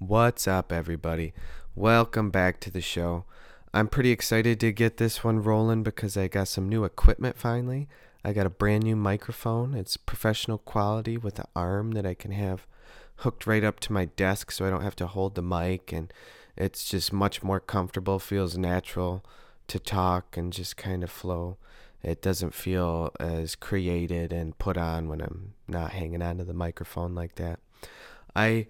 What's up, everybody? Welcome back to the show. I'm pretty excited to get this one rolling because I got some new equipment finally. I got a brand new microphone. It's professional quality with an arm that I can have hooked right up to my desk so I don't have to hold the mic and it's just much more comfortable, feels natural to talk and just kind of flow. It doesn't feel as created and put on when I'm not hanging onto the microphone like that. I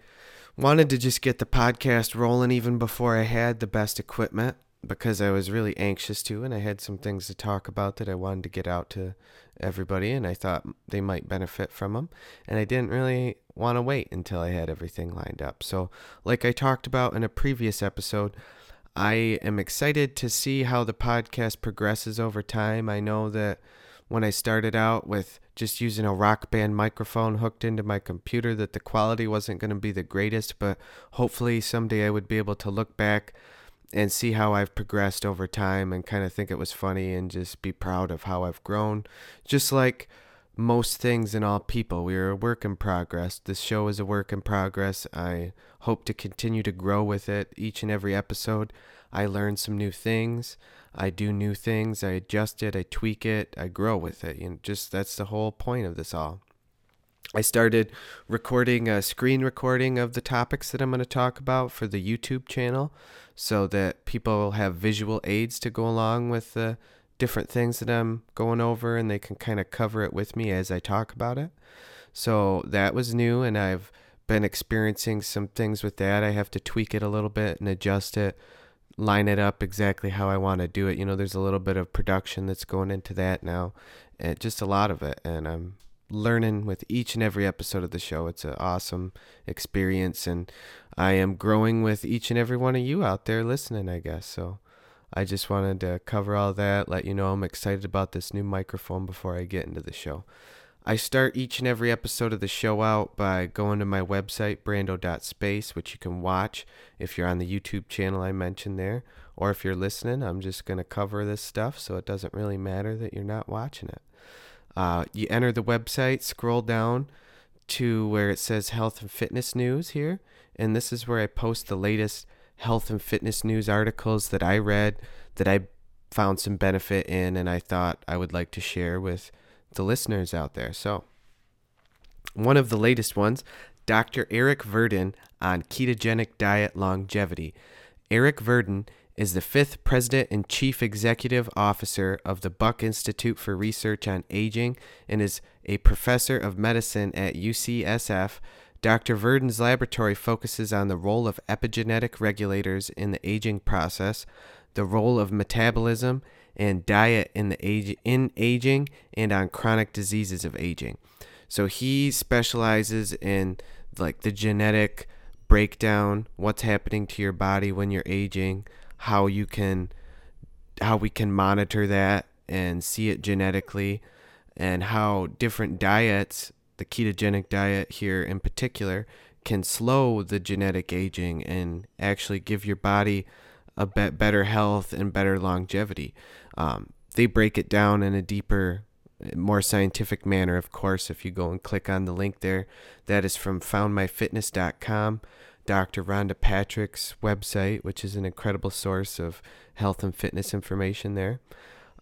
wanted to just get the podcast rolling even before I had the best equipment because I was really anxious to and I had some things to talk about that I wanted to get out to everybody and I thought they might benefit from them and I didn't really want to wait until I had everything lined up. So, like I talked about in a previous episode, I am excited to see how the podcast progresses over time. I know that when I started out with just using a rock band microphone hooked into my computer that the quality wasn't going to be the greatest, but hopefully someday I would be able to look back and see how I've progressed over time and kind of think it was funny and just be proud of how I've grown. Just like most things and all people, we are a work in progress. This show is a work in progress. I hope to continue to grow with it each and every episode. I learn some new things. I do new things. I adjust it. I tweak it. I grow with it. You know, just that's the whole point of this all. I started recording a screen recording of the topics that I'm going to talk about for the YouTube channel so that people have visual aids to go along with the different things that I'm going over and they can kind of cover it with me as I talk about it. So that was new and I've been experiencing some things with that. I have to tweak it a little bit and adjust it, line it up exactly how I want to do it. You know, there's a little bit of production that's going into that now, and just a lot of it. And I'm learning with each and every episode of the show. It's an awesome experience, and I am growing with each and every one of you out there listening, I guess. So I just wanted to cover all that, let you know I'm excited about this new microphone before I get into the show. I start each and every episode of the show out by going to my website, brando.space, which you can watch if you're on the YouTube channel I mentioned there. Or if you're listening, I'm just going to cover this stuff, so it doesn't really matter that you're not watching it. Uh, you enter the website, scroll down to where it says health and fitness news here, and this is where I post the latest health and fitness news articles that I read that I found some benefit in and I thought I would like to share with the listeners out there. So, one of the latest ones, Dr. Eric Verdin on ketogenic diet longevity. Eric Verdin is the fifth president and chief executive officer of the Buck Institute for Research on Aging and is a professor of medicine at UCSF. Dr. Verdin's laboratory focuses on the role of epigenetic regulators in the aging process, the role of metabolism and diet in the age in aging and on chronic diseases of aging. So he specializes in like the genetic breakdown, what's happening to your body when you're aging, how you can how we can monitor that and see it genetically and how different diets the ketogenic diet here in particular can slow the genetic aging and actually give your body a better health and better longevity um, they break it down in a deeper more scientific manner of course if you go and click on the link there that is from foundmyfitness.com Dr. Rhonda Patrick's website, which is an incredible source of health and fitness information there.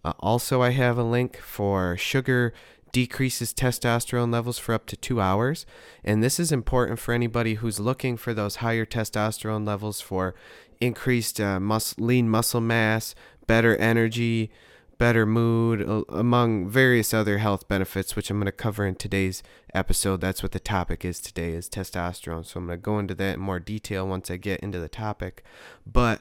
Uh, also, I have a link for sugar decreases testosterone levels for up to two hours. And this is important for anybody who's looking for those higher testosterone levels for increased uh, lean muscle mass, better energy, better mood, among various other health benefits, which I'm going to cover in today's episode. That's what the topic is today is testosterone. So I'm going to go into that in more detail once I get into the topic. But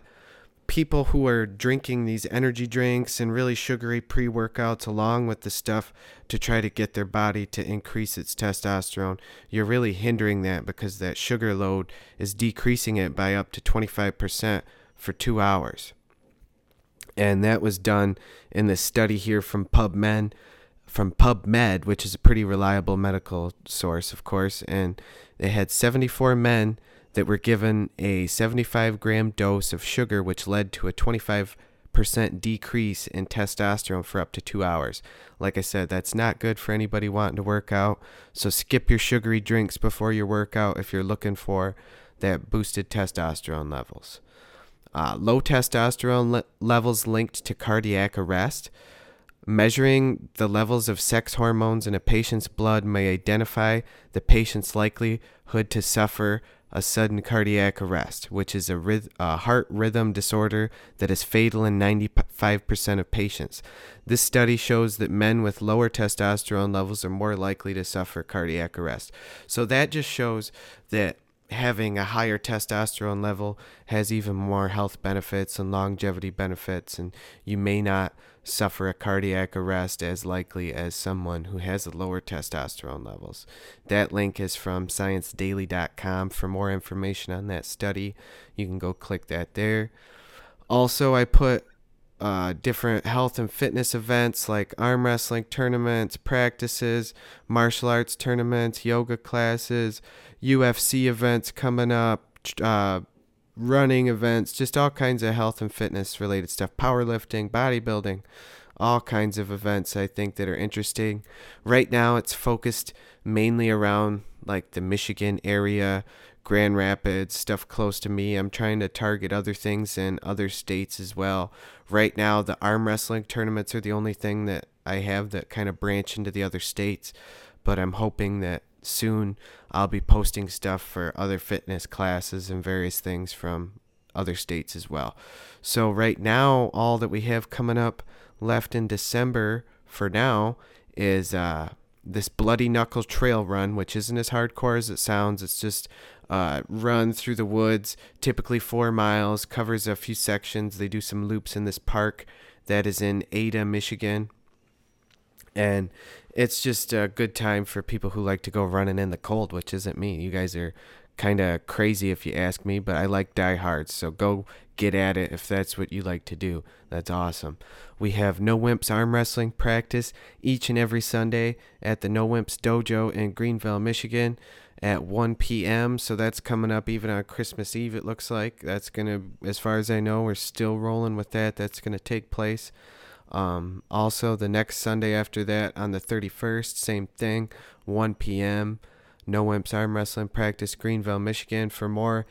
people who are drinking these energy drinks and really sugary pre-workouts along with the stuff to try to get their body to increase its testosterone, you're really hindering that because that sugar load is decreasing it by up to 25% for 2 hours and that was done in this study here from PubMed, from PubMed, which is a pretty reliable medical source, of course, and they had 74 men that were given a 75 gram dose of sugar, which led to a 25 percent decrease in testosterone for up to two hours. Like I said, that's not good for anybody wanting to work out. So skip your sugary drinks before your workout if you're looking for that boosted testosterone levels. Uh, low testosterone le- levels linked to cardiac arrest. Measuring the levels of sex hormones in a patient's blood may identify the patient's likelihood to suffer a sudden cardiac arrest, which is a, ryth- a, heart rhythm disorder that is fatal in 95% of patients. This study shows that men with lower testosterone levels are more likely to suffer cardiac arrest. So that just shows that having a higher testosterone level has even more health benefits and longevity benefits, and you may not suffer a cardiac arrest as likely as someone who has lower testosterone levels. That link is from sciencedaily.com. For more information on that study, you can go click that there. Also, I put uh, different health and fitness events like arm wrestling tournaments, practices, martial arts tournaments, yoga classes, UFC events coming up, uh, running events, just all kinds of health and fitness related stuff, powerlifting, bodybuilding, all kinds of events I think that are interesting. Right now it's focused mainly around like the Michigan area, Grand Rapids, stuff close to me. I'm trying to target other things in other states as well. Right now the arm wrestling tournaments are the only thing that I have that kind of branch into the other states, but I'm hoping that soon I'll be posting stuff for other fitness classes and various things from other states as well. So, right now, all that we have coming up left in December for now is uh, this Bloody Knuckle Trail Run, which isn't as hardcore as it sounds. It's just uh, run through the woods, typically four miles, covers a few sections. They do some loops in this park that is in Ada, Michigan. And it's just a good time for people who like to go running in the cold, which isn't me. You guys are kind of crazy if you ask me, but I like Die diehards, so go get at it if that's what you like to do. That's awesome. We have No Wimps arm wrestling practice each and every Sunday at the No Wimps Dojo in Greenville, Michigan at 1 p.m. So that's coming up even on Christmas Eve, it looks like. That's going to, as far as I know, we're still rolling with that. That's going to take place. Um, also, the next Sunday after that, on the 31st, same thing, 1 p.m. No Wimps Arm Wrestling Practice, Greenville, Michigan. For more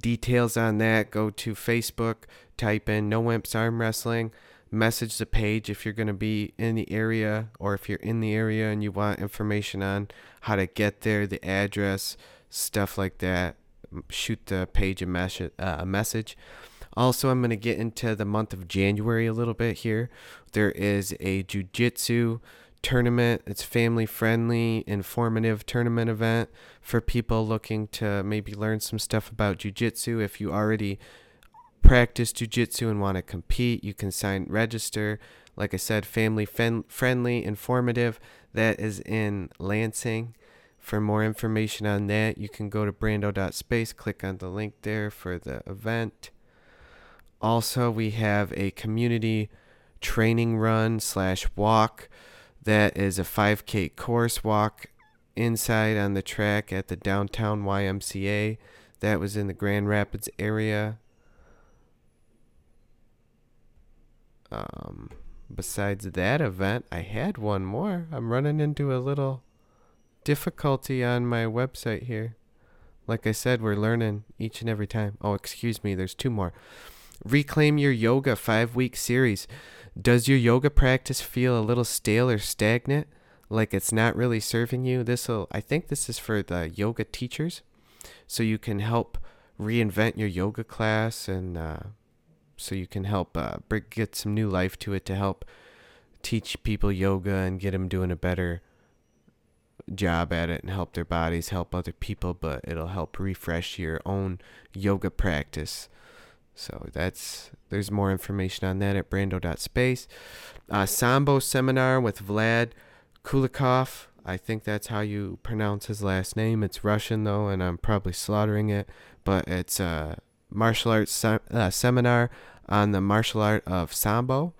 details on that, go to Facebook, type in No Wimps Arm Wrestling, message the page if you're going to be in the area or if you're in the area and you want information on how to get there, the address, stuff like that. Shoot the page a, mes- uh, a message. Also, I'm going to get into the month of January a little bit here. There is a jujitsu tournament. It's family friendly, informative tournament event for people looking to maybe learn some stuff about jujitsu. If you already practice jujitsu and want to compete, you can sign register. Like I said, family fen- friendly, informative. That is in Lansing. For more information on that, you can go to brando.space, click on the link there for the event. Also, we have a community training run slash walk that is a 5K course walk inside on the track at the downtown YMCA. That was in the Grand Rapids area. Um, besides that event, I had one more. I'm running into a little difficulty on my website here. Like I said, we're learning each and every time. Oh, excuse me, there's two more. Reclaim Your Yoga five week series. Does your yoga practice feel a little stale or stagnant? Like it's not really serving you? This will, I think this is for the yoga teachers. So you can help reinvent your yoga class and uh, so you can help uh, get some new life to it to help teach people yoga and get them doing a better job at it and help their bodies, help other people, but it'll help refresh your own yoga practice. So that's there's more information on that at brando.space. Uh, Sambo seminar with Vlad Kulikov. I think that's how you pronounce his last name. It's Russian though, and I'm probably slaughtering it. But it's a martial arts uh, seminar on the martial art of Sambo.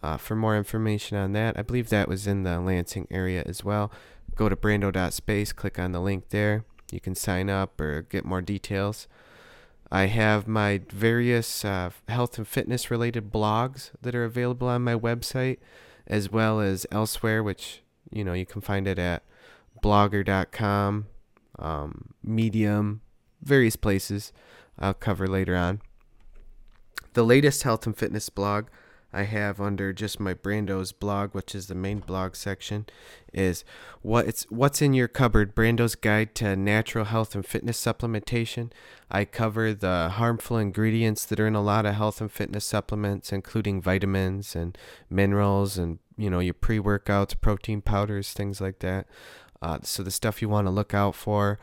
Uh, for more information on that, I believe that was in the Lansing area as well. Go to brando.space, click on the link there. You can sign up or get more details. I have my various uh, health and fitness related blogs that are available on my website, as well as elsewhere, which you know you can find it at blogger.com, um, Medium, various places I'll cover later on. The latest health and fitness blog I have under just my Brando's blog, which is the main blog section, is what it's what's in your cupboard. Brando's guide to natural health and fitness supplementation. I cover the harmful ingredients that are in a lot of health and fitness supplements, including vitamins and minerals, and you know your pre-workouts, protein powders, things like that. Uh, so the stuff you want to look out for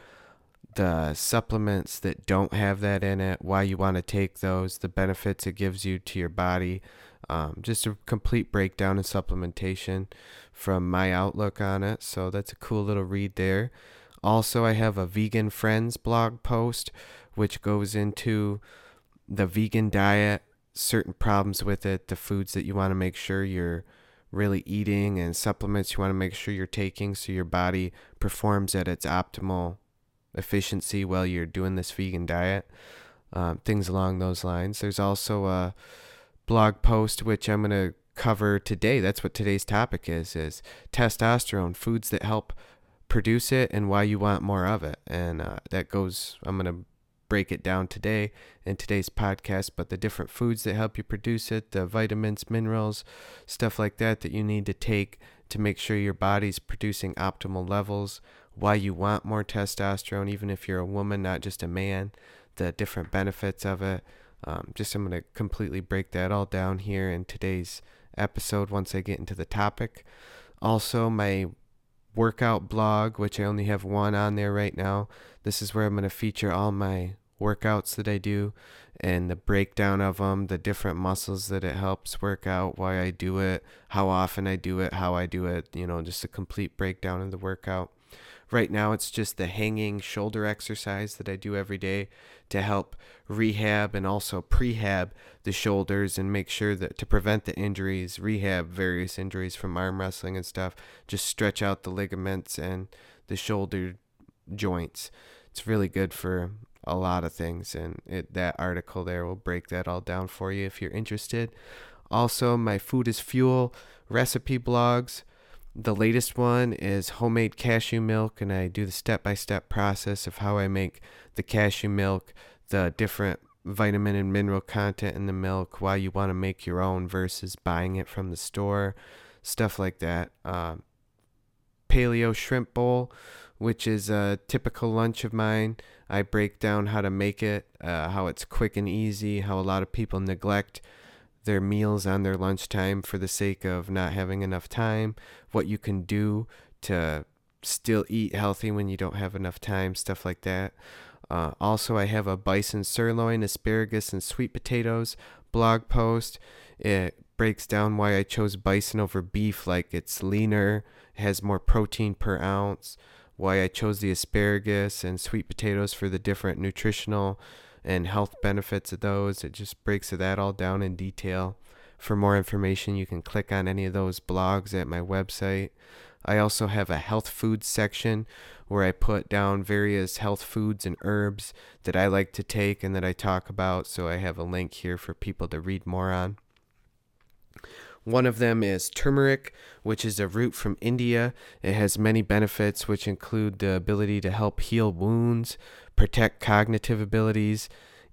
the supplements that don't have that in it, why you want to take those, the benefits it gives you to your body, um, just a complete breakdown and supplementation from my outlook on it. So that's a cool little read there. Also, I have a Vegan Friends blog post which goes into the vegan diet, certain problems with it, the foods that you want to make sure you're really eating, and supplements you want to make sure you're taking so your body performs at its optimal efficiency while you're doing this vegan diet. Um, things along those lines. There's also a blog post which I'm going to cover today. That's what today's topic is is testosterone, foods that help produce it and why you want more of it. And uh, that goes I'm going to break it down today in today's podcast, but the different foods that help you produce it, the vitamins, minerals, stuff like that that you need to take to make sure your body's producing optimal levels, why you want more testosterone even if you're a woman, not just a man, the different benefits of it, um, just I'm going to completely break that all down here in today's episode once I get into the topic. Also, my workout blog, which I only have one on there right now. This is where I'm going to feature all my workouts that I do and the breakdown of them, the different muscles that it helps work out, why I do it, how often I do it, how I do it, you know, just a complete breakdown of the workout. Right now, it's just the hanging shoulder exercise that I do every day to help rehab and also prehab the shoulders and make sure that to prevent the injuries, rehab various injuries from arm wrestling and stuff, just stretch out the ligaments and the shoulder joints. It's really good for a lot of things, and it, that article there will break that all down for you if you're interested. Also, my food is fuel recipe blogs the latest one is homemade cashew milk, and I do the step by step process of how I make the cashew milk, the different vitamin and mineral content in the milk, why you want to make your own versus buying it from the store, stuff like that. Uh, paleo shrimp bowl, which is a typical lunch of mine. I break down how to make it, uh, how it's quick and easy, how a lot of people neglect their meals on their lunchtime for the sake of not having enough time, what you can do to still eat healthy when you don't have enough time, stuff like that. Uh, also, I have a bison sirloin, asparagus, and sweet potatoes blog post. It breaks down why I chose bison over beef, like it's leaner, has more protein per ounce, why I chose the asparagus and sweet potatoes for the different nutritional and health benefits of those. It just breaks that all down in detail. For more information, you can click on any of those blogs at my website. I also have a health food section where I put down various health foods and herbs that I like to take and that I talk about. So I have a link here for people to read more on. One of them is turmeric, which is a root from India. It has many benefits, which include the ability to help heal wounds, protect cognitive abilities,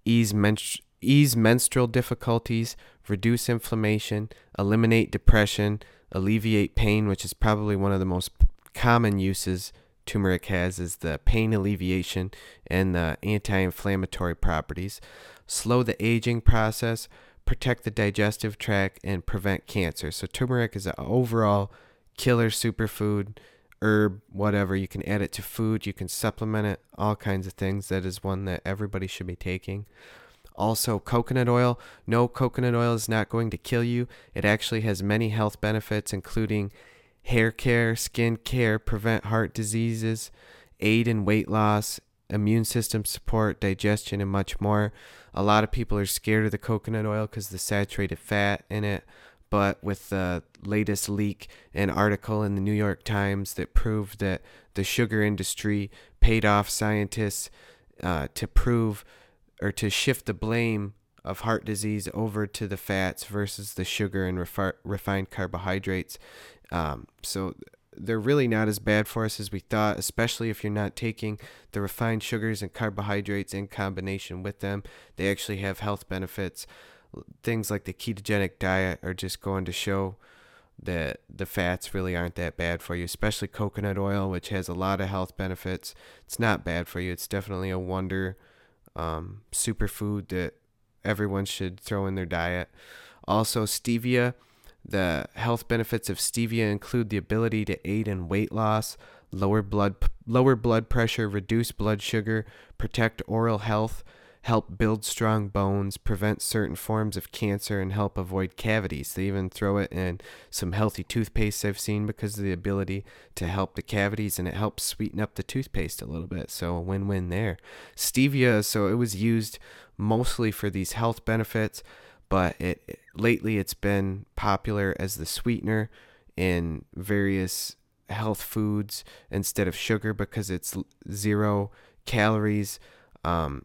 ease, menstru- ease menstrual difficulties, reduce inflammation, eliminate depression, alleviate pain, which is probably one of the most common uses turmeric has is the pain alleviation and the anti-inflammatory properties, slow the aging process, protect the digestive tract and prevent cancer. So turmeric is an overall killer superfood herb, whatever. You can add it to food, you can supplement it, all kinds of things. That is one that everybody should be taking. Also, coconut oil. No, coconut oil is not going to kill you. It actually has many health benefits, including hair care, skin care, prevent heart diseases, aid in weight loss, immune system support, digestion, and much more. A lot of people are scared of the coconut oil because the saturated fat in it but with the latest leak and article in the New York Times that proved that the sugar industry paid off scientists uh, to prove or to shift the blame of heart disease over to the fats versus the sugar and refi- refined carbohydrates. Um, so they're really not as bad for us as we thought, especially if you're not taking the refined sugars and carbohydrates in combination with them. They actually have health benefits. Things like the ketogenic diet are just going to show that the fats really aren't that bad for you, especially coconut oil, which has a lot of health benefits. It's not bad for you. It's definitely a wonder um, superfood that everyone should throw in their diet. Also, stevia the health benefits of stevia include the ability to aid in weight loss, lower blood lower blood pressure, reduce blood sugar, protect oral health, help build strong bones, prevent certain forms of cancer, and help avoid cavities. They even throw it in some healthy toothpaste I've seen because of the ability to help the cavities and it helps sweeten up the toothpaste a little bit. So a win-win there. Stevia, so it was used mostly for these health benefits but it lately it's been popular as the sweetener in various health foods instead of sugar because it's zero calories, um,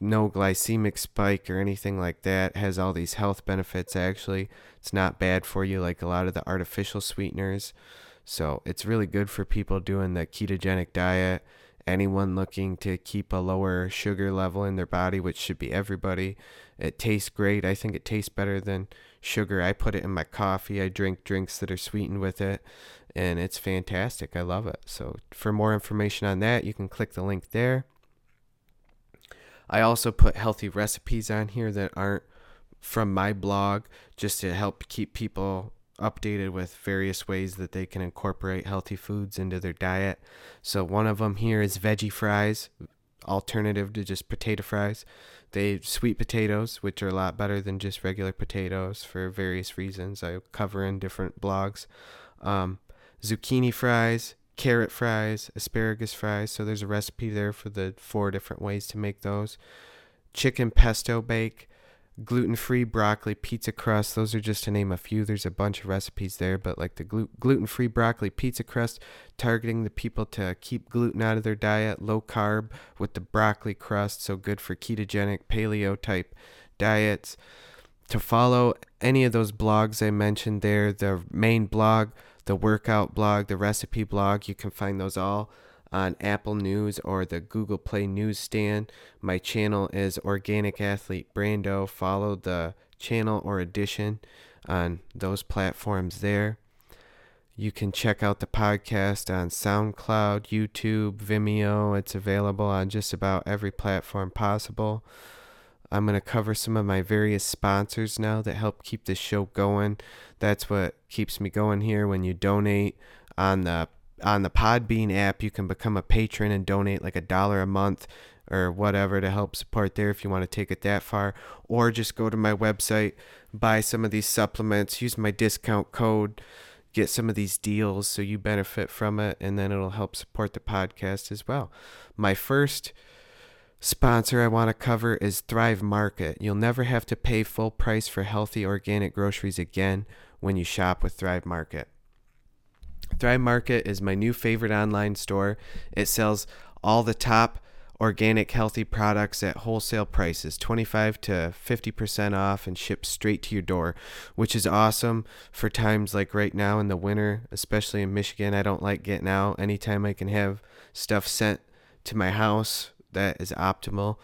no glycemic spike or anything like that. Has all these health benefits. Actually, it's not bad for you like a lot of the artificial sweeteners. So it's really good for people doing the ketogenic diet. Anyone looking to keep a lower sugar level in their body, which should be everybody, it tastes great. I think it tastes better than sugar. I put it in my coffee. I drink drinks that are sweetened with it, and it's fantastic. I love it. So, for more information on that, you can click the link there. I also put healthy recipes on here that aren't from my blog just to help keep people updated with various ways that they can incorporate healthy foods into their diet. So, one of them here is veggie fries, alternative to just potato fries. They sweet potatoes, which are a lot better than just regular potatoes for various reasons I cover in different blogs. Um, zucchini fries, carrot fries, asparagus fries. So there's a recipe there for the four different ways to make those. Chicken pesto bake, gluten free broccoli pizza crust. Those are just to name a few. There's a bunch of recipes there, but like the glu- gluten free broccoli pizza crust, targeting the people to keep gluten out of their diet, low carb with the broccoli crust, so good for ketogenic, paleo type diets. To follow any of those blogs I mentioned there, the main blog, the workout blog, the recipe blog, you can find those all on Apple News or the Google Play newsstand. My channel is Organic Athlete Brando. Follow the channel or edition on those platforms there. You can check out the podcast on SoundCloud, YouTube, Vimeo. It's available on just about every platform possible. I'm going to cover some of my various sponsors now that help keep this show going. That's what keeps me going here. When you donate on the on the Podbean app, you can become a patron and donate like a dollar a month or whatever to help support there if you want to take it that far. Or just go to my website, buy some of these supplements, use my discount code, get some of these deals so you benefit from it, and then it'll help support the podcast as well. My first sponsor I want to cover is Thrive Market. You'll never have to pay full price for healthy organic groceries again when you shop with Thrive Market. Thrive Market is my new favorite online store. It sells all the top organic healthy products at wholesale prices 25 to 50% off and shipped straight to your door which is awesome for times like right now in the winter especially in michigan i don't like getting out anytime i can have stuff sent to my house that is optimal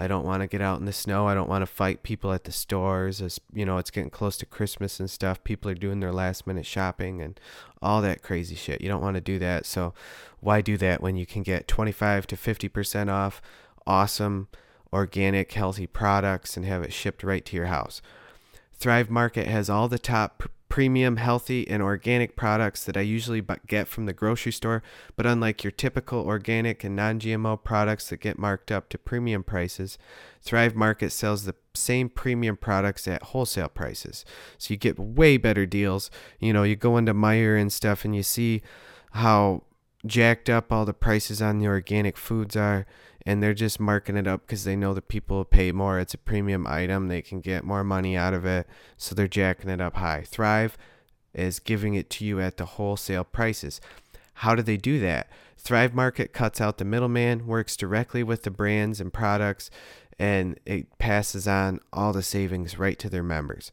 I don't want to get out in the snow. I don't want to fight people at the stores as you know it's getting close to Christmas and stuff. People are doing their last minute shopping and all that crazy shit. You don't want to do that. So why do that when you can get 25 to 50% off awesome organic healthy products and have it shipped right to your house? Thrive Market has all the top premium, healthy, and organic products that I usually get from the grocery store. But unlike your typical organic and non GMO products that get marked up to premium prices, Thrive Market sells the same premium products at wholesale prices. So you get way better deals. You know, you go into Meijer and stuff and you see how jacked up all the prices on the organic foods are and they're just marking it up because they know that people pay more. It's a premium item, they can get more money out of it, so they're jacking it up high. Thrive is giving it to you at the wholesale prices. How do they do that? Thrive Market cuts out the middleman, works directly with the brands and products, and it passes on all the savings right to their members.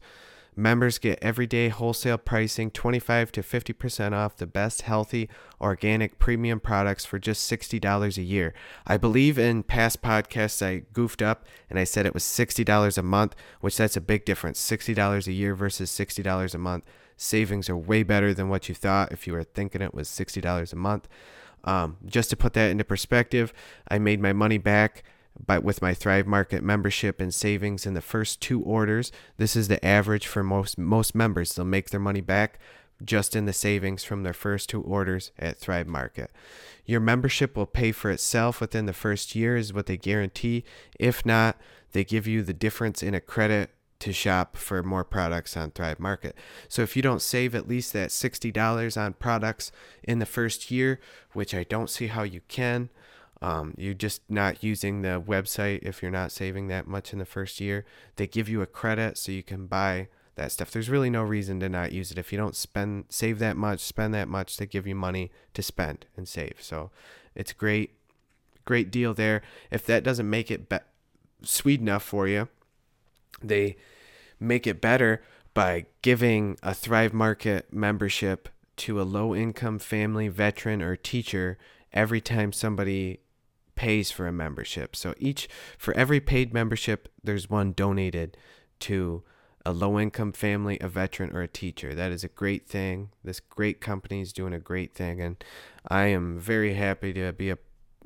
Members get everyday wholesale pricing, 25 to 50% off the best healthy organic premium products for just $60 a year. I believe in past podcasts I goofed up and I said it was $60 a month, which that's a big difference. $60 a year versus $60 a month. Savings are way better than what you thought if you were thinking it was $60 a month. Um, just to put that into perspective, I made my money back but with my Thrive Market membership and savings in the first two orders. This is the average for most most members. They'll make their money back just in the savings from their first two orders at Thrive Market. Your membership will pay for itself within the first year is what they guarantee. If not, they give you the difference in a credit to shop for more products on Thrive Market. So if you don't save at least that $60 on products in the first year, which I don't see how you can, um, you're just not using the website if you're not saving that much in the first year. They give you a credit so you can buy that stuff. There's really no reason to not use it. If you don't spend, save that much, spend that much, they give you money to spend and save. So it's great, great deal there. If that doesn't make it be- sweet enough for you, they make it better by giving a Thrive Market membership to a low income family, veteran, or teacher every time somebody pays for a membership. So each for every paid membership, there's one donated to a low income family, a veteran, or a teacher. That is a great thing. This great company is doing a great thing, and I am very happy to be a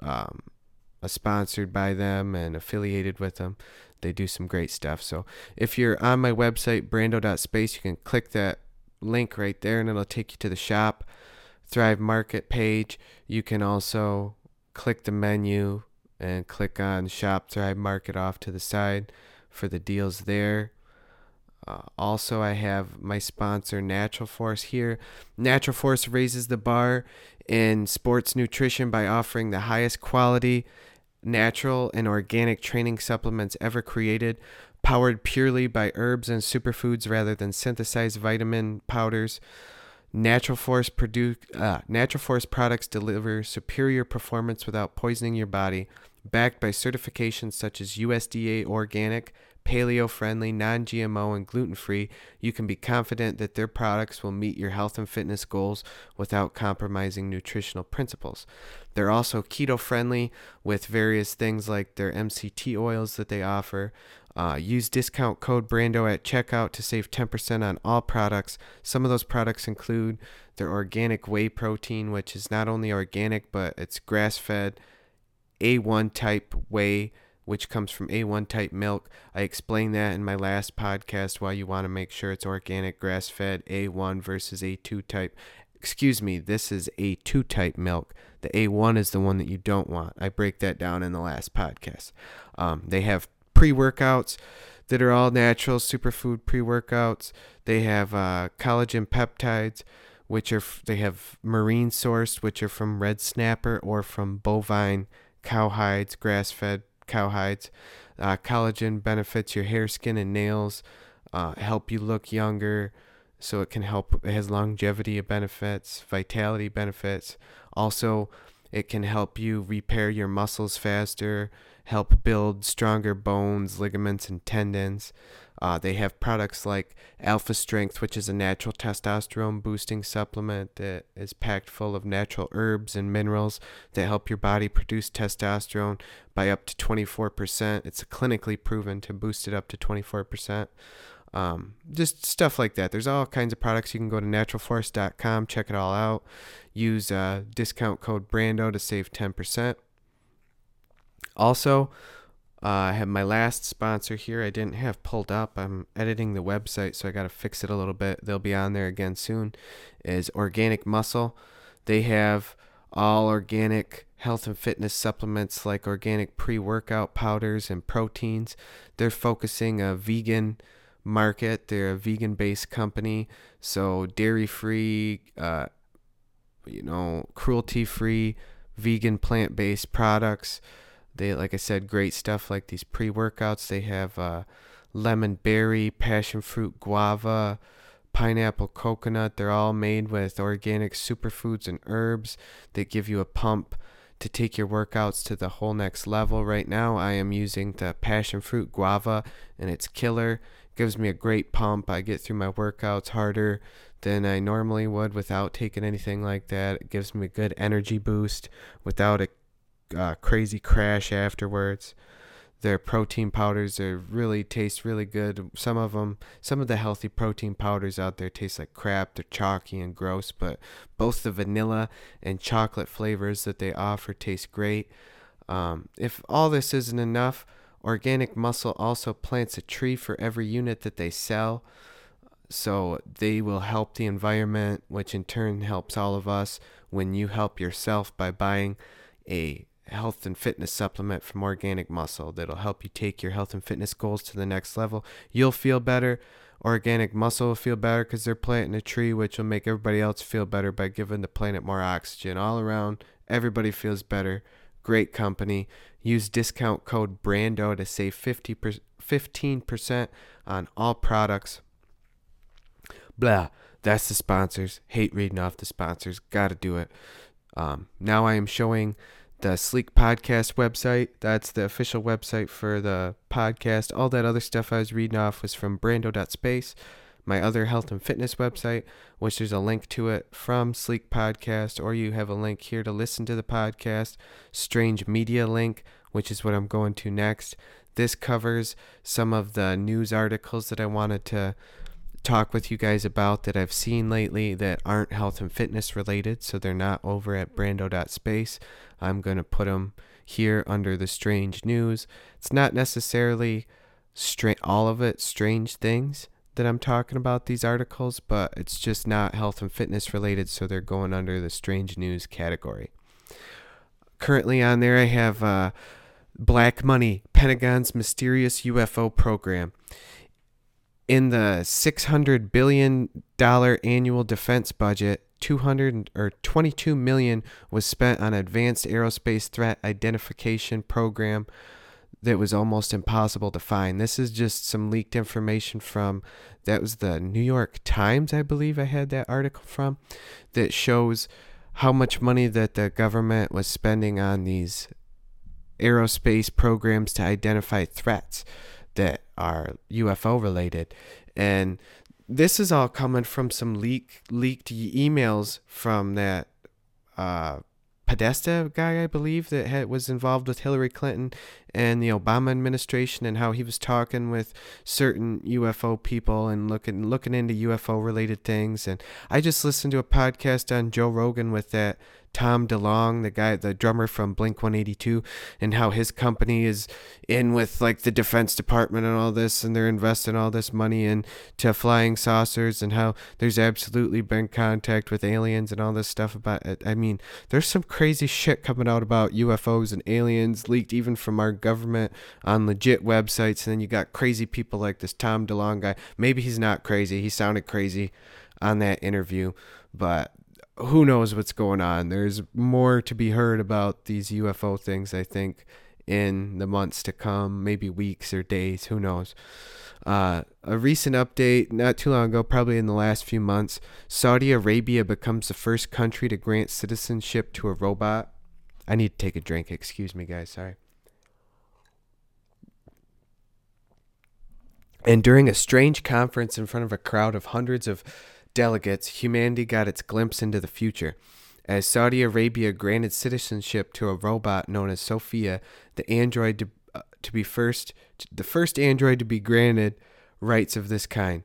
um, a sponsored by them and affiliated with them. They do some great stuff. So if you're on my website, brando.space, you can click that link right there and it'll take you to the shop, Thrive Market page. You can also click the menu and click on Shop Thrive Market off to the side for the deals there. Uh, also, I have my sponsor, Natural Force, here. Natural Force raises the bar in sports nutrition by offering the highest quality, natural, and organic training supplements ever created, powered purely by herbs and superfoods rather than synthesized vitamin powders. Natural Force produce uh, Natural products deliver superior performance without poisoning your body, backed by certifications such as USDA organic, paleo friendly, non GMO, and gluten free. You can be confident that their products will meet your health and fitness goals without compromising nutritional principles. They're also keto friendly with various things like their MCT oils that they offer. Uh, use discount code Brando at checkout to save 10% on all products. Some of those products include their organic whey protein, which is not only organic, but it's grass fed A1 type whey, which comes from A1 type milk. I explained that in my last podcast why you want to make sure it's organic, grass fed A1 versus A2 type. Excuse me, this is A2 type milk. The A1 is the one that you don't want. I break that down in the last podcast. Um, they have pre workouts that are all natural superfood pre workouts. They have uh, collagen peptides, which are they have marine sourced, which are from red snapper or from bovine cow hides, grass fed cow hides. Uh, collagen benefits your hair, skin, and nails. Uh, help you look younger, so it can help. It has longevity benefits, vitality benefits. Also, it can help you repair your muscles faster help build stronger bones, ligaments, and tendons. Uh, they have products like Alpha Strength, which is a natural testosterone boosting supplement that is packed full of natural herbs and minerals that help your body produce testosterone by up to 24%. It's clinically proven to boost it up to 24%. Um, just stuff like that. There's all kinds of products. You can go to naturalforce.com, check it all out. Use uh, discount code BRANDO to save 10%. Also, uh, I have my last sponsor here. I didn't have pulled up. I'm editing the website, so I got to fix it a little bit. They'll be on there again soon. Is Organic Muscle. They have all organic health and fitness supplements like organic pre workout powders and proteins. They're focusing a vegan market. They're a vegan based company, so dairy free, uh, you know, cruelty free, vegan plant based products. They, like I said, great stuff like these pre workouts. They have uh, lemon berry, passion fruit guava, pineapple coconut. They're all made with organic superfoods and herbs that give you a pump to take your workouts to the whole next level. Right now, I am using the passion fruit guava, and it's killer. gives me a great pump. I get through my workouts harder than I normally would without taking anything like that. It gives me a good energy boost without a uh, crazy crash afterwards. Their protein powders are really taste really good. Some of them, some of the healthy protein powders out there taste like crap. They're chalky and gross, but both the vanilla and chocolate flavors that they offer taste great. Um, if all this isn't enough, Organic Muscle also plants a tree for every unit that they sell. So they will help the environment, which in turn helps all of us when you help yourself by buying a health and fitness supplement from Organic Muscle that'll help you take your health and fitness goals to the next level. You'll feel better. Organic Muscle will feel better because they're planting a tree, which will make everybody else feel better by giving the planet more oxygen. All around, everybody feels better. Great company. Use discount code BRANDO to save 50 15% on all products. Blah. That's the sponsors. Hate reading off the sponsors. Gotta do it. Um, now I am showing the Sleek Podcast website. That's the official website for the podcast. All that other stuff I was reading off was from brando.space my other health and fitness website, which there's a link to it from Sleek Podcast, or you have a link here to listen to the podcast, Strange Media link, which is what I'm going to next. This covers some of the news articles that I wanted to talk with you guys about that I've seen lately that aren't health and fitness related, so they're not over at brando.space. I'm going to put them here under the strange news. It's not necessarily stra- all of it strange things that I'm talking about these articles, but it's just not health and fitness related, so they're going under the strange news category. Currently on there, I have uh, Black Money, Pentagon's mysterious UFO program. In the $600 billion annual defense budget, 200 or 22 million was spent on advanced aerospace threat identification program that was almost impossible to find. This is just some leaked information from that was the New York Times, I believe I had that article from that shows how much money that the government was spending on these aerospace programs to identify threats that are UFO related. And this is all coming from some leak leaked emails from that uh, Podesta guy, I believe, that had, was involved with Hillary Clinton and the Obama administration, and how he was talking with certain UFO people and looking looking into UFO related things. And I just listened to a podcast on Joe Rogan with that Tom DeLonge, the guy, the drummer from Blink 182, and how his company is in with like the Defense Department and all this, and they're investing all this money into flying saucers, and how there's absolutely been contact with aliens and all this stuff about it. I mean, there's some crazy shit coming out about UFOs and aliens leaked even from our government on legit websites, and then you got crazy people like this Tom DeLonge guy. Maybe he's not crazy. He sounded crazy on that interview, but who knows what's going on. There's more to be heard about these UFO things, I think, in the months to come, maybe weeks or days, who knows. Uh, a recent update, not too long ago, probably in the last few months, Saudi Arabia becomes the first country to grant citizenship to a robot. I need to take a drink. Excuse me, guys. Sorry. And during a strange conference in front of a crowd of hundreds of delegates, humanity got its glimpse into the future. As Saudi Arabia granted citizenship to a robot known as Sophia, the android to, uh, to be first, the first android to be granted rights of this kind.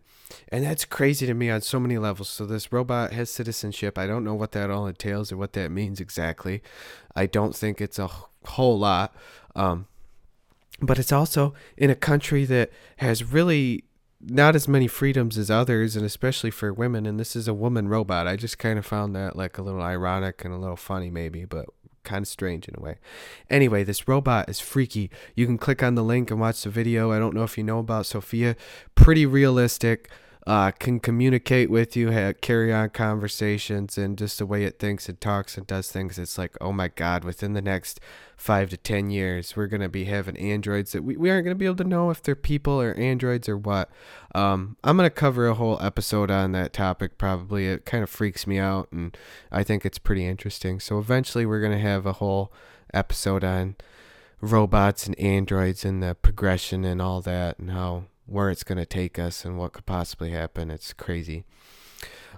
And that's crazy to me on so many levels. So this robot has citizenship. I don't know what that all entails or what that means exactly. I don't think it's a whole lot. Um, but it's also in a country that has really not as many freedoms as others, and especially for women. And this is a woman robot. I just kind of found that like a little ironic and a little funny, maybe, but kind of strange in a way. Anyway, this robot is freaky. You can click on the link and watch the video. I don't know if you know about Sophia. Pretty realistic uh, can communicate with you, have, carry on conversations, and just the way it thinks and talks and does things, it's like, oh my God, within the next five to 10 years, we're going to be having androids that we, we aren't going to be able to know if they're people or androids or what. Um, I'm going to cover a whole episode on that topic probably. It kind of freaks me out, and I think it's pretty interesting. So eventually, we're going to have a whole episode on robots and androids and the progression and all that, and how where it's going to take us and what could possibly happen. It's crazy.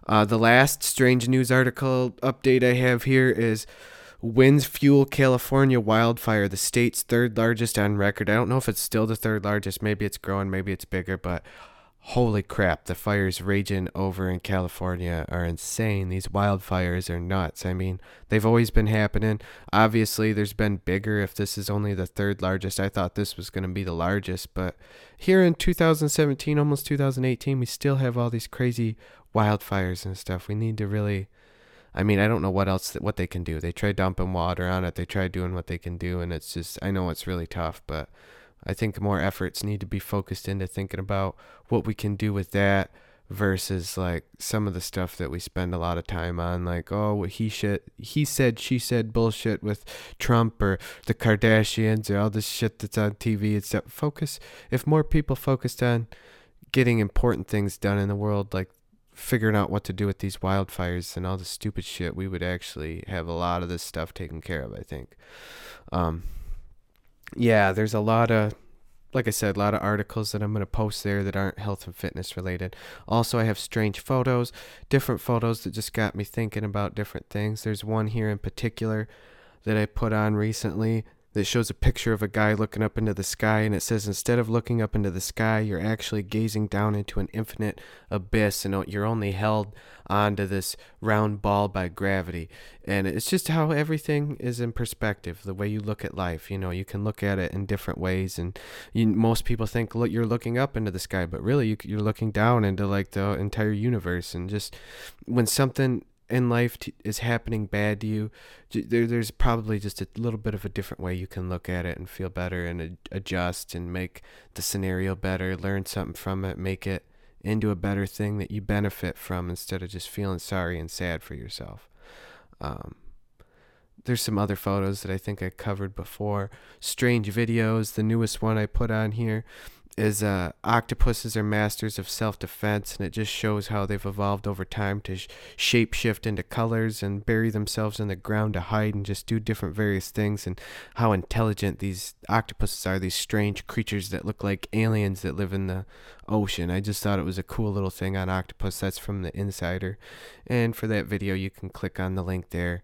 Uh, the last strange news article update I have here is winds fuel California wildfire, the state's third largest on record. I don't know if it's still the third largest. Maybe it's growing, maybe it's bigger, but holy crap, the fires raging over in California are insane. These wildfires are nuts. I mean, they've always been happening. Obviously, there's been bigger if this is only the third largest. I thought this was going to be the largest, but here in 2017, almost 2018, we still have all these crazy wildfires and stuff. We need to really I mean, I don't know what else what they can do. They try dumping water on it. They try doing what they can do and it's just I know it's really tough, but I think more efforts need to be focused into thinking about what we can do with that versus like some of the stuff that we spend a lot of time on like oh he shit he said she said bullshit with Trump or the Kardashians or all this shit that's on TV and stuff focus if more people focused on getting important things done in the world like figuring out what to do with these wildfires and all the stupid shit we would actually have a lot of this stuff taken care of I think um yeah, there's a lot of like I said, a lot of articles that I'm going to post there that aren't health and fitness related. Also, I have strange photos, different photos that just got me thinking about different things. There's one here in particular that I put on recently that shows a picture of a guy looking up into the sky and it says instead of looking up into the sky you're actually gazing down into an infinite abyss and you're only held onto this round ball by gravity. And it's just how everything is in perspective the way you look at life you know you can look at it in different ways and you, most people think look you're looking up into the sky but really you, you're looking down into like the entire universe and just when something in life t- is happening bad to you, there, there's probably just a little bit of a different way you can look at it and feel better and ad- adjust and make the scenario better, learn something from it, make it into a better thing that you benefit from instead of just feeling sorry and sad for yourself. Um, there's some other photos that I think I covered before. Strange videos, the newest one I put on here is uh, octopuses are masters of self-defense and it just shows how they've evolved over time to sh- shape shift into colors and bury themselves in the ground to hide and just do different various things and how intelligent these octopuses are these strange creatures that look like aliens that live in the ocean. I just thought it was a cool little thing on octopus. That's from the insider. And for that video you can click on the link there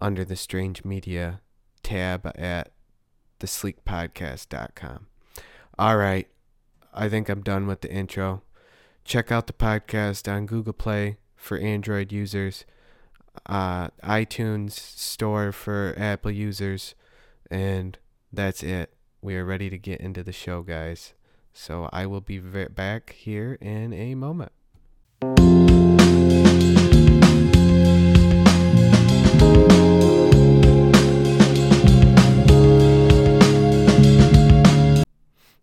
under the strange media tab at thesleekpodcast.com all right I think I'm done with the intro. Check out the podcast on Google Play for Android users, uh, iTunes Store for Apple users, and that's it. We are ready to get into the show, guys. So I will be back here in a moment.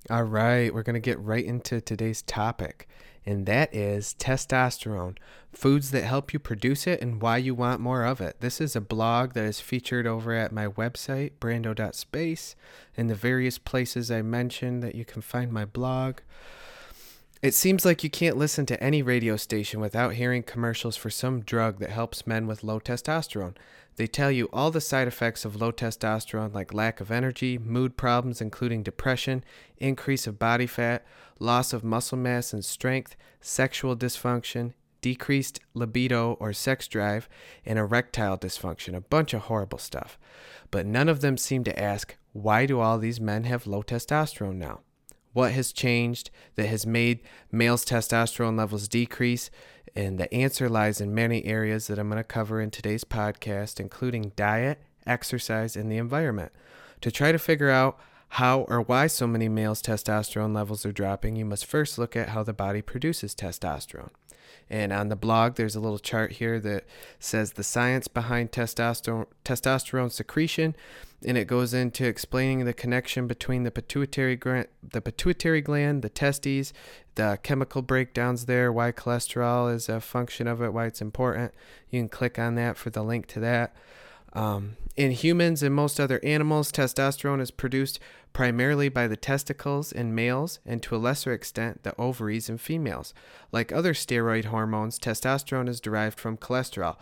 All right, we're going to get right into today's topic, and that is testosterone foods that help you produce it and why you want more of it. This is a blog that is featured over at my website, brando.space, and the various places I mentioned that you can find my blog. It seems like you can't listen to any radio station without hearing commercials for some drug that helps men with low testosterone. They tell you all the side effects of low testosterone, like lack of energy, mood problems, including depression, increase of body fat, loss of muscle mass and strength, sexual dysfunction, decreased libido or sex drive, and erectile dysfunction. A bunch of horrible stuff. But none of them seem to ask, why do all these men have low testosterone now? What has changed that has made males' testosterone levels decrease? And the answer lies in many areas that I'm going to cover in today's podcast, including diet, exercise, and the environment. To try to figure out how or why so many males' testosterone levels are dropping, you must first look at how the body produces testosterone. And on the blog, there's a little chart here that says the science behind testosterone, testosterone secretion, and it goes into explaining the connection between the pituitary gland, the pituitary gland, the testes, the chemical breakdowns there, why cholesterol is a function of it, why it's important. You can click on that for the link to that. Um, in humans and most other animals, testosterone is produced primarily by the testicles in males and to a lesser extent the ovaries in females. Like other steroid hormones, testosterone is derived from cholesterol.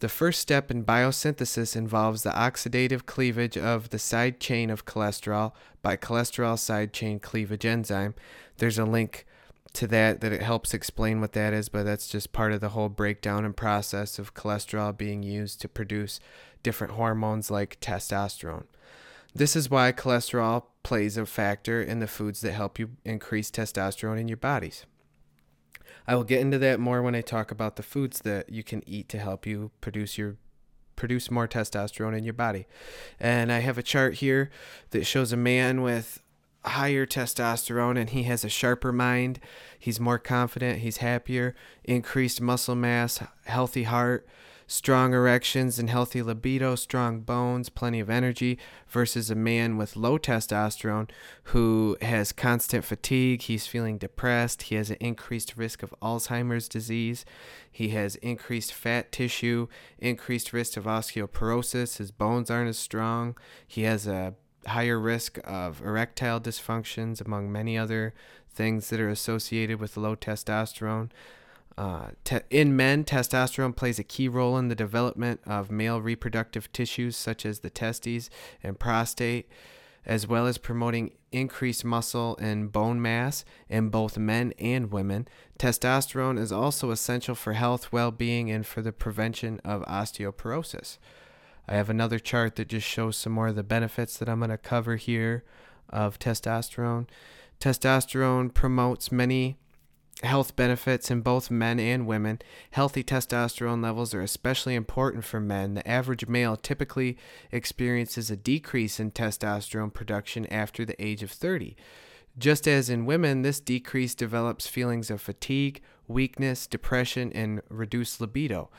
The first step in biosynthesis involves the oxidative cleavage of the side chain of cholesterol by cholesterol side chain cleavage enzyme. There's a link to that that it helps explain what that is, but that's just part of the whole breakdown and process of cholesterol being used to produce different hormones like testosterone. This is why cholesterol plays a factor in the foods that help you increase testosterone in your bodies. I will get into that more when I talk about the foods that you can eat to help you produce your produce more testosterone in your body. And I have a chart here that shows a man with higher testosterone and he has a sharper mind. He's more confident, he's happier, increased muscle mass, healthy heart, strong erections and healthy libido, strong bones, plenty of energy, versus a man with low testosterone who has constant fatigue. He's feeling depressed. He has an increased risk of Alzheimer's disease. He has increased fat tissue, increased risk of osteoporosis. His bones aren't as strong. He has a higher risk of erectile dysfunctions, among many other things that are associated with low testosterone. Uh, te- in men, testosterone plays a key role in the development of male reproductive tissues such as the testes and prostate, as well as promoting increased muscle and bone mass in both men and women. Testosterone is also essential for health, well being, and for the prevention of osteoporosis. I have another chart that just shows some more of the benefits that I'm going to cover here of testosterone. Testosterone promotes many health benefits in both men and women. Healthy testosterone levels are especially important for men. The average male typically experiences a decrease in testosterone production after the age of 30. Just as in women, this decrease develops feelings of fatigue, weakness, depression, and reduced libido.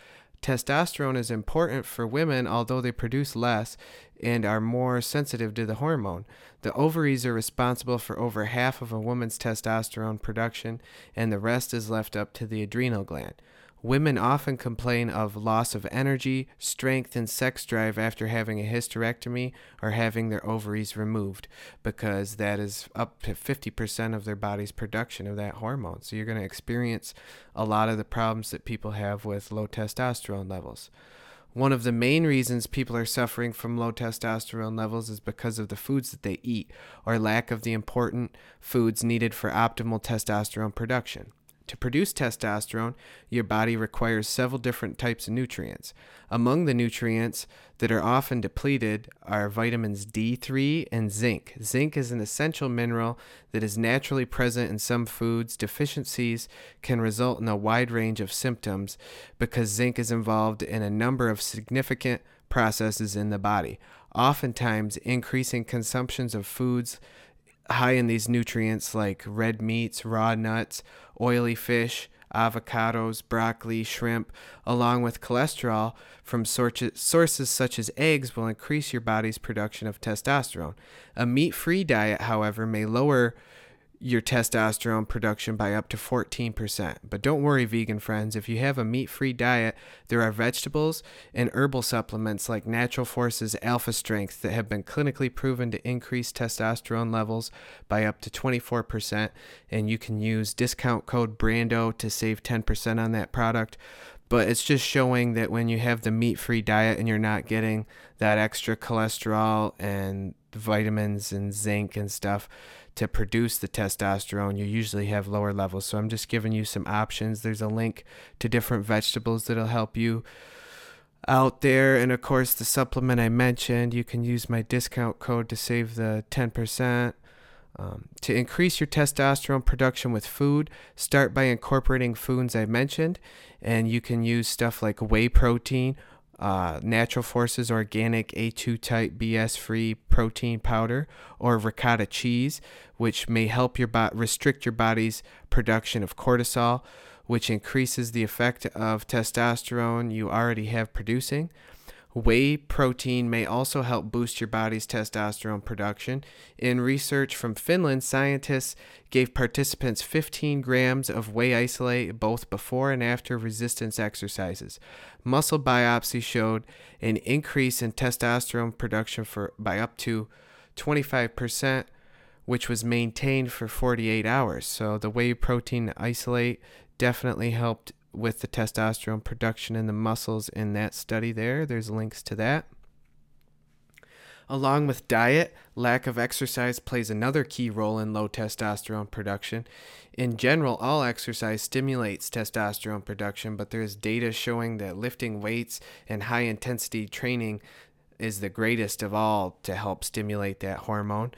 Testosterone is important for women, although they produce less and are more sensitive to the hormone. The ovaries are responsible for over half of a woman's testosterone production, and the rest is left up to the adrenal gland. Women often complain of loss of energy, strength, and sex drive after having a hysterectomy or having their ovaries removed because that is up to 50% of their body's production of that hormone. So you're going to experience a lot of the problems that people have with low testosterone levels. One of the main reasons people are suffering from low testosterone levels is because of the foods that they eat or lack of the important foods needed for optimal testosterone production. To produce testosterone, your body requires several different types of nutrients. Among the nutrients that are often depleted are vitamins D3 and zinc. Zinc is an essential mineral that is naturally present in some foods. Deficiencies can result in a wide range of symptoms because zinc is involved in a number of significant processes in the body. Oftentimes, increasing consumptions of foods high in these nutrients like red meats, raw nuts, oily fish, avocados, broccoli, shrimp, along with cholesterol from sources such as eggs will increase your body's production of testosterone. A meat free diet, however, may lower your testosterone production by up to 14%. But don't worry, vegan friends, if you have a meat free diet, there are vegetables and herbal supplements like Natural Forces Alpha Strength that have been clinically proven to increase testosterone levels by up to 24%. And you can use discount code BRANDO to save 10% on that product but it's just showing that when you have the meat free diet and you're not getting that extra cholesterol and vitamins and zinc and stuff to produce the testosterone, you usually have lower levels. So I'm just giving you some options. There's a link to different vegetables that'll help you out there. And of course, the supplement I mentioned, you can use my discount code to save the 10%. Um, to increase your testosterone production with food, start by incorporating foods I mentioned, and you can use stuff like whey protein uh, Natural Forces Organic A2 type BS free protein powder or ricotta cheese, which may help your body restrict your body's production of cortisol, which increases the effect of testosterone you already have producing. Whey protein may also help boost your body's testosterone production. In research from Finland, scientists gave participants 15 grams of whey isolate both before and after resistance exercises. Muscle biopsy showed an increase in testosterone production for by up to 25%, which was maintained for 48 hours. So the whey protein isolate definitely helped with the testosterone production in the muscles in that study there. There's links to that. Along with diet, lack of exercise plays another key role in low testosterone production. In general, all exercise stimulates testosterone production, but there's data showing that lifting weights and high intensity training is the greatest of all to help stimulate that hormone.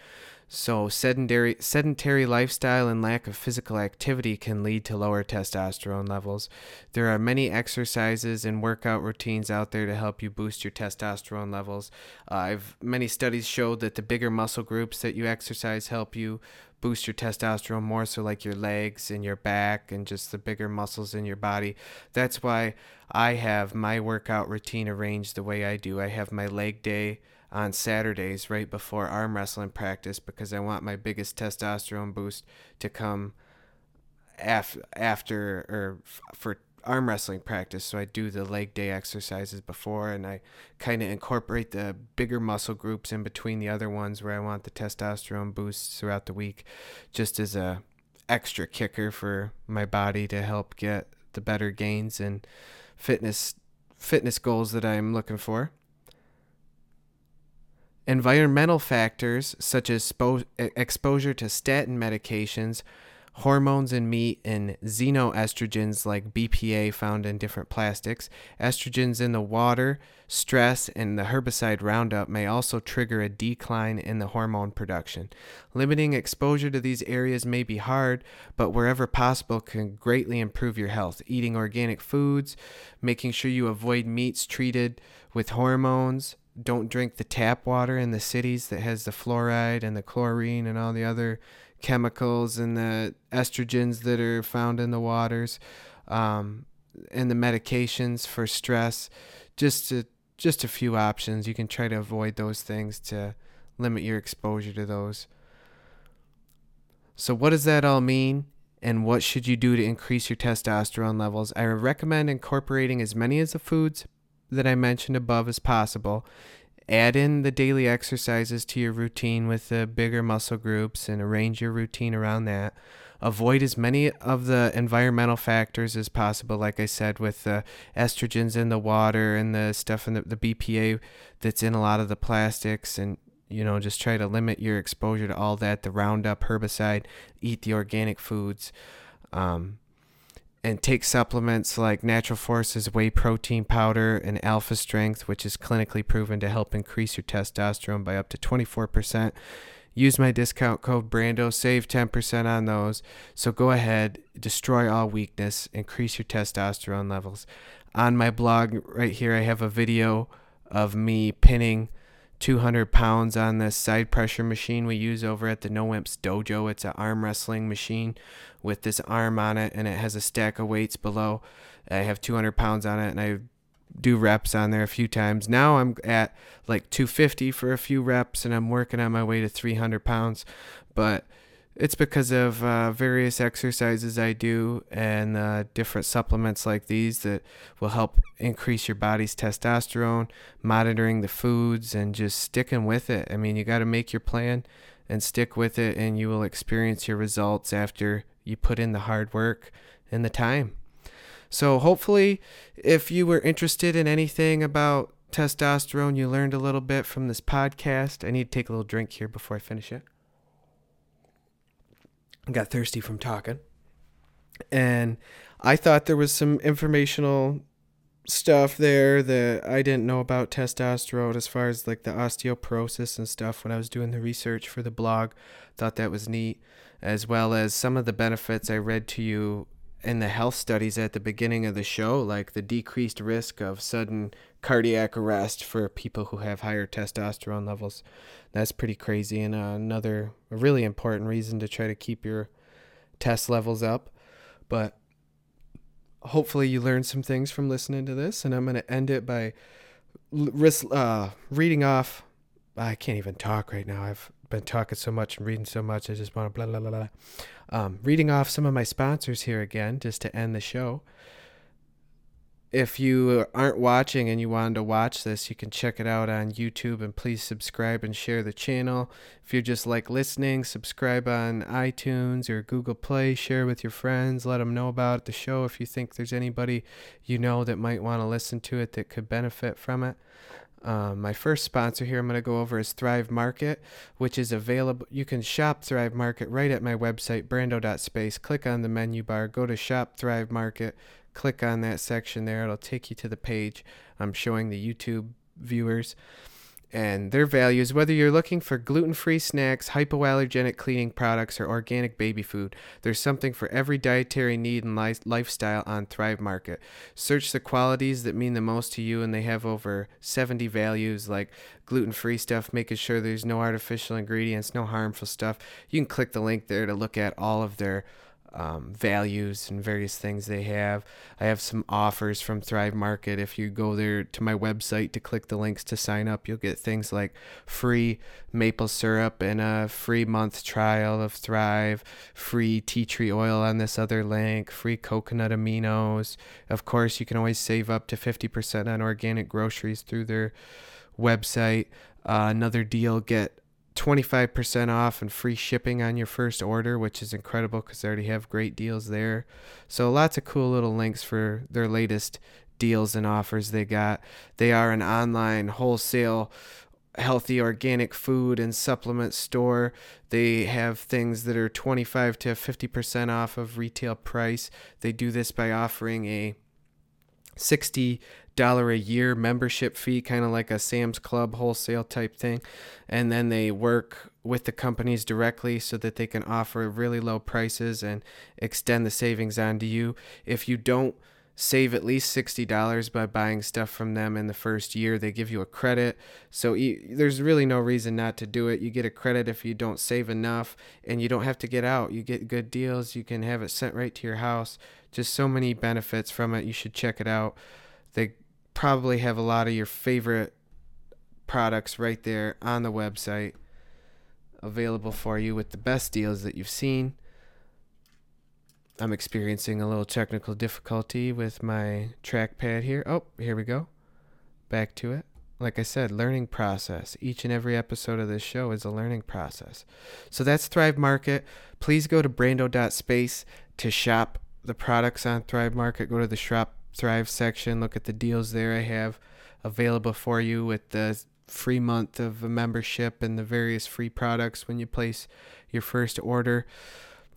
So sedentary sedentary lifestyle and lack of physical activity can lead to lower testosterone levels. There are many exercises and workout routines out there to help you boost your testosterone levels. Uh, I've many studies show that the bigger muscle groups that you exercise help you boost your testosterone more so like your legs and your back and just the bigger muscles in your body. That's why I have my workout routine arranged the way I do. I have my leg day on Saturdays right before arm wrestling practice because I want my biggest testosterone boost to come af- after or f- for arm wrestling practice. So I do the leg day exercises before and I kind of incorporate the bigger muscle groups in between the other ones where I want the testosterone boosts throughout the week just as a extra kicker for my body to help get the better gains and fitness fitness goals that I'm looking for. Environmental factors such as spo- exposure to statin medications, hormones in meat, and xenoestrogens like BPA found in different plastics, estrogens in the water, stress, and the herbicide Roundup may also trigger a decline in the hormone production. Limiting exposure to these areas may be hard, but wherever possible can greatly improve your health. Eating organic foods, making sure you avoid meats treated with hormones, don't drink the tap water in the cities that has the fluoride and the chlorine and all the other chemicals and the estrogens that are found in the waters um, and the medications for stress. Just to, just a few options. You can try to avoid those things to limit your exposure to those. So what does that all mean and what should you do to increase your testosterone levels? I recommend incorporating as many of the foods that I mentioned above as possible. Add in the daily exercises to your routine with the bigger muscle groups and arrange your routine around that. Avoid as many of the environmental factors as possible, like I said, with the estrogens in the water and the stuff in the, the BPA that's in a lot of the plastics. And, you know, just try to limit your exposure to all that, the Roundup herbicide, eat the organic foods. Um, and take supplements like Natural Forces whey protein powder and Alpha Strength, which is clinically proven to help increase your testosterone by up to 24%. Use my discount code Brando, save 10% on those. So go ahead, destroy all weakness, increase your testosterone levels. On my blog right here, I have a video of me pinning 200 pounds on this side pressure machine we use over at the No Wimps Dojo. It's an arm wrestling machine with this arm on it, and it has a stack of weights below. I have 200 pounds on it, and I do reps on there a few times. Now I'm at like 250 for a few reps, and I'm working on my way to 300 pounds. But it's because of uh, various exercises I do and uh, different supplements like these that will help increase your body's testosterone, monitoring the foods, and just sticking with it. I mean, you got to make your plan and stick with it, and you will experience your results after you put in the hard work and the time. So, hopefully, if you were interested in anything about testosterone, you learned a little bit from this podcast. I need to take a little drink here before I finish it. I got thirsty from talking. And I thought there was some informational stuff there that I didn't know about testosterone as far as like the osteoporosis and stuff when I was doing the research for the blog. Thought that was neat, as well as some of the benefits I read to you in the health studies at the beginning of the show, like the decreased risk of sudden cardiac arrest for people who have higher testosterone levels. That's pretty crazy, and uh, another really important reason to try to keep your test levels up. But hopefully, you learned some things from listening to this, and I'm going to end it by uh, reading off. I can't even talk right now. I've been talking so much and reading so much. I just want to blah, blah, blah, blah. Um, reading off some of my sponsors here again, just to end the show. if you aren't watching and you wanted to watch this, you can check it out on YouTube and please subscribe and share the channel. If you just like listening, subscribe on iTunes or Google Play, share with your friends, let them know about the show if you think there's anybody you know that might want to listen to it that could benefit from it. Um, my first sponsor here I'm going to go over is Thrive Market, which is available. You can shop Thrive Market right at my website, brando.space. Click on the menu bar, go to Shop Thrive Market, click on that section there. It'll take you to the page I'm showing the YouTube viewers and their values. Whether you're looking for gluten free snacks, hypoallergenic cleaning products, or organic baby food, there's something for every dietary need and li- lifestyle on Thrive Market. Search the qualities that mean the most to you, and they have over 70 values like gluten free stuff, making sure there's no artificial ingredients, no harmful stuff. You can click the link there to look at all of their um, values and various things they have. I have some offers from Thrive Market. If you go there to my website to click the links to sign up, you'll get things like free maple syrup and a free month trial of Thrive, free tea tree oil on this other link, free coconut aminos. Of course, you can always save up to 50% on organic groceries through their website. Uh, another deal, get 25% off and free shipping on your first order, which is incredible because they already have great deals there. So, lots of cool little links for their latest deals and offers they got. They are an online wholesale healthy organic food and supplement store. They have things that are 25 to 50% off of retail price. They do this by offering a 60 dollar a year membership fee, kind of like a Sam's Club wholesale type thing. And then they work with the companies directly so that they can offer really low prices and extend the savings onto you. If you don't save at least $60 by buying stuff from them in the first year, they give you a credit. So you, there's really no reason not to do it. You get a credit if you don't save enough and you don't have to get out. You get good deals. You can have it sent right to your house. Just so many benefits from it. You should check it out. They probably have a lot of your favorite products right there on the website available for you with the best deals that you've seen. I'm experiencing a little technical difficulty with my trackpad here. Oh, here we go. Back to it. Like I said, learning process. Each and every episode of this show is a learning process. So that's Thrive Market. Please go to brando.space to shop the products on Thrive Market. Go to the shop Thrive section. Look at the deals there I have available for you with the free month of membership and the various free products when you place your first order.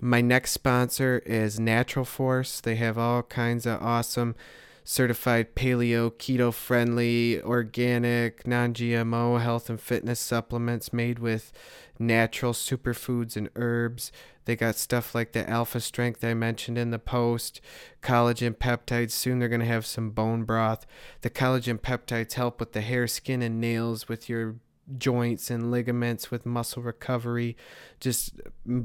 My next sponsor is Natural Force. They have all kinds of awesome certified paleo, keto friendly, organic, non GMO health and fitness supplements made with natural superfoods and herbs. They got stuff like the alpha strength I mentioned in the post, collagen peptides. Soon they're going to have some bone broth. The collagen peptides help with the hair, skin, and nails, with your joints and ligaments, with muscle recovery, just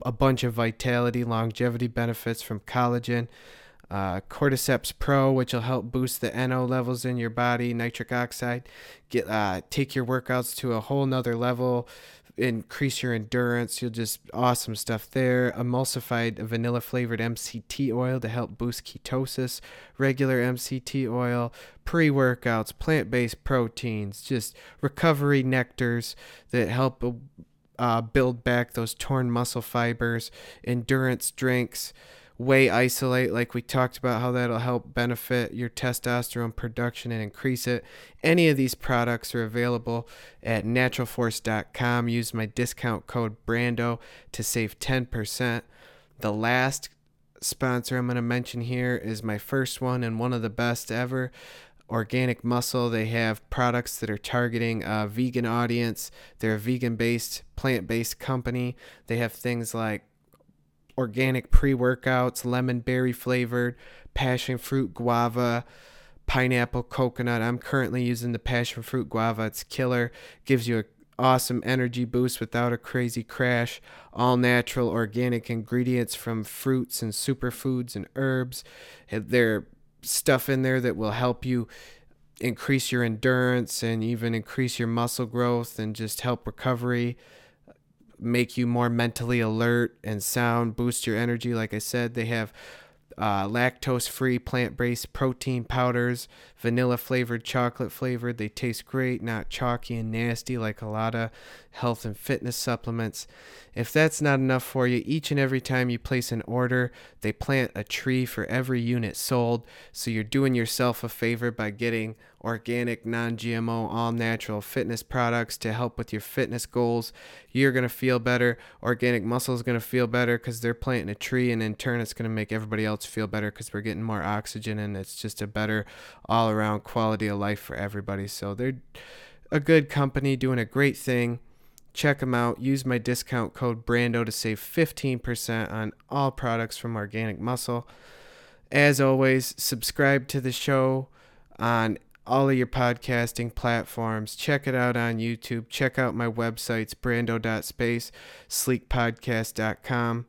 a bunch of vitality, longevity benefits from collagen. Uh, Cordyceps Pro, which will help boost the NO levels in your body, nitric oxide, get uh, take your workouts to a whole nother level, increase your endurance. You'll just awesome stuff there. Emulsified vanilla flavored MCT oil to help boost ketosis. Regular MCT oil, pre workouts, plant based proteins, just recovery nectars that help uh, build back those torn muscle fibers. Endurance drinks whey isolate like we talked about how that'll help benefit your testosterone production and increase it. Any of these products are available at naturalforce.com use my discount code brando to save 10% the last sponsor i'm going to mention here is my first one and one of the best ever organic muscle. They have products that are targeting a vegan audience. They're a vegan based plant based company. They have things like organic pre workouts, lemon berry flavored, passion fruit guava, pineapple coconut. I'm currently using the passion fruit guava. It's killer. Gives you an awesome energy boost without a crazy crash. All natural organic ingredients from fruits and superfoods and herbs. There stuff in there that will help you increase your endurance and even increase your muscle growth and just help recovery make you more mentally alert and sound, boost your energy. Like I said, they have uh, lactose free plant based protein powders, vanilla flavored, chocolate flavored. They taste great, not chalky and nasty like a lot of health and fitness supplements. If that's not enough for you, each and every time you place an order, they plant a tree for every unit sold. So you're doing yourself a favor by getting organic, non GMO, all natural fitness products to help with your fitness goals. You're going to feel better. Organic muscle is going to feel better because they're planting a tree, and in turn, it's going to make everybody else feel better because we're getting more oxygen, and it's just a better all around quality of life for everybody. So they're a good company doing a great thing. Check them out. Use my discount code BRANDO to save 15% on all products from Organic Muscle. As always, subscribe to the show on all of your podcasting platforms. Check it out on YouTube. Check out my websites, brando.space, sleekpodcast.com.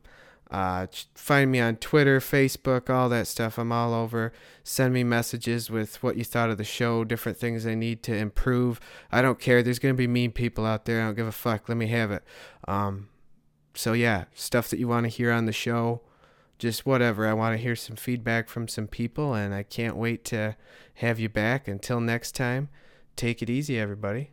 Uh, find me on Twitter, Facebook, all that stuff. I'm all over. Send me messages with what you thought of the show, different things I need to improve. I don't care. There's going to be mean people out there. I don't give a fuck. Let me have it. Um, so, yeah, stuff that you want to hear on the show, just whatever. I want to hear some feedback from some people, and I can't wait to have you back. Until next time, take it easy, everybody.